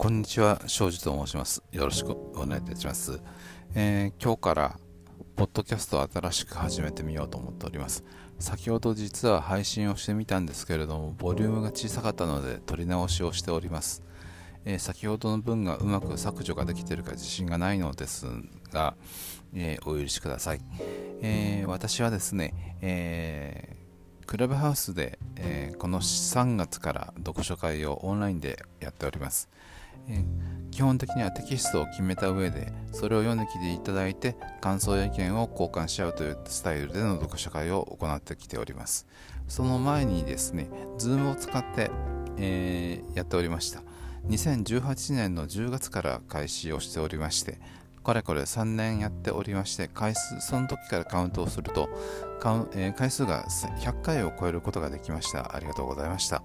こんにちは、庄司と申します。よろしくお願いいたします。えー、今日から、ポッドキャストを新しく始めてみようと思っております。先ほど実は配信をしてみたんですけれども、ボリュームが小さかったので、撮り直しをしております。えー、先ほどの文がうまく削除ができているか自信がないのですが、えー、お許しください。え私はですね、えクラブハウスで、え、この3月から読書会をオンラインでやっております、基本的にはテキストを決めた上でそれを読んできていただいて感想や意見を交換し合うというスタイルでの読書会を行ってきております。その前にですね Zoom を使って、えー、やっておりました。2018年の10月から開始をしておりましてかれこれ3年やっておりまして回数その時からカウントをすると、回数が100回を超えることができました。ありがとうございました、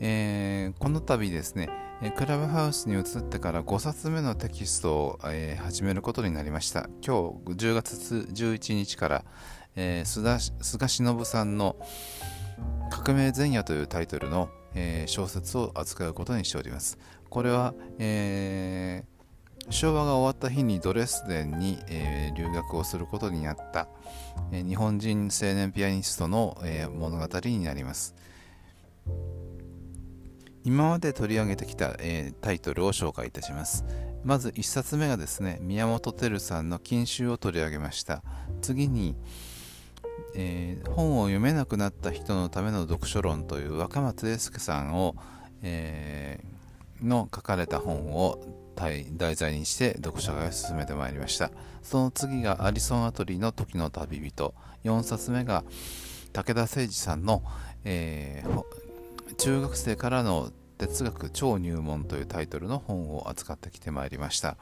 えー、この度ですねクラブハウスに移ってから5冊目のテキストを、えー、始めることになりました。今日10月11日から、えー、菅忍さんの「革命前夜」というタイトルの、えー、小説を扱うことにしております。これは、え昭和が終わった日にドレスデンに、えー、留学をすることになった、えー、日本人青年ピアニストの、えー、物語になります。今まで取り上げてきた、えタイトルを紹介いたします。まず1冊目がですね宮本照さんの禁酒を取り上げました。次に、え本を読めなくなった人のための読書論という若松英介さんを、えの書かれた本を題材にして読書会を進めてまいりました。その次がアリソン・アトリーの時の旅人。4冊目が武田誠司さんの、えー、中学生からの哲学超入門というタイトルの本を扱ってきてまいりました、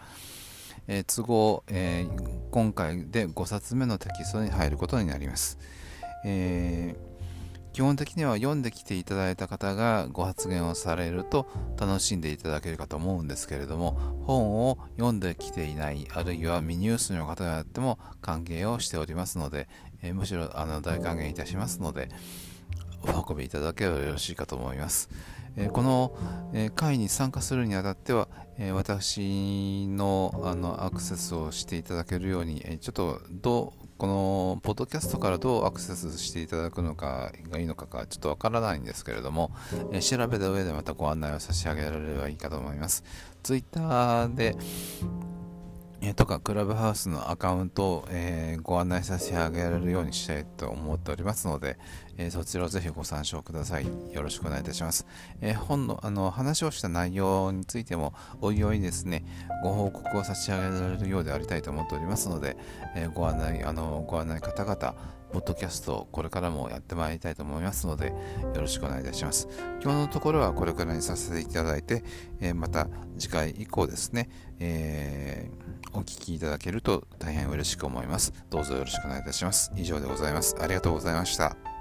えー、都合、えー、今回で5冊目のテキストに入ることになります、えー基本的には読んできていただいた方がご発言をされると楽しんでいただけるかと思うんですけれども本を読んできていないあるいは未ニュースの方であっても歓迎をしておりますので、え、むしろあの大歓迎いたしますのでお運びいただければよろしいかと思います。え、この、え、会に参加するにあたっては、え、私のあのアクセスをしていただけるように、えちょっとどうこのポッドキャストからどうアクセスしていただくのかがいいのかがちょっとわからないんですけれども、え、調べた上でまたご案内を差し上げられればいいかと思います。Twitter でえとかクラブハウスのアカウントを、えー、ご案内させてあげられるようにしたいと思っておりますので、えー、そちらをぜひご参照ください。よろしくお願いいたします。えー、本のあの話をした内容についても、おいおいですね、ご報告を差し上げられるようでありたいと思っておりますので、えご案内、あのご案内方々、ポッドキャストをこれからもやってまいりたいと思いますので、よろしくお願いいたします。今日のところはこれからにさせていただいて、えまた次回以降ですね、えお聞きいただけると大変嬉しく思います。どうぞよろしくお願いいたします。以上でございます。ありがとうございました。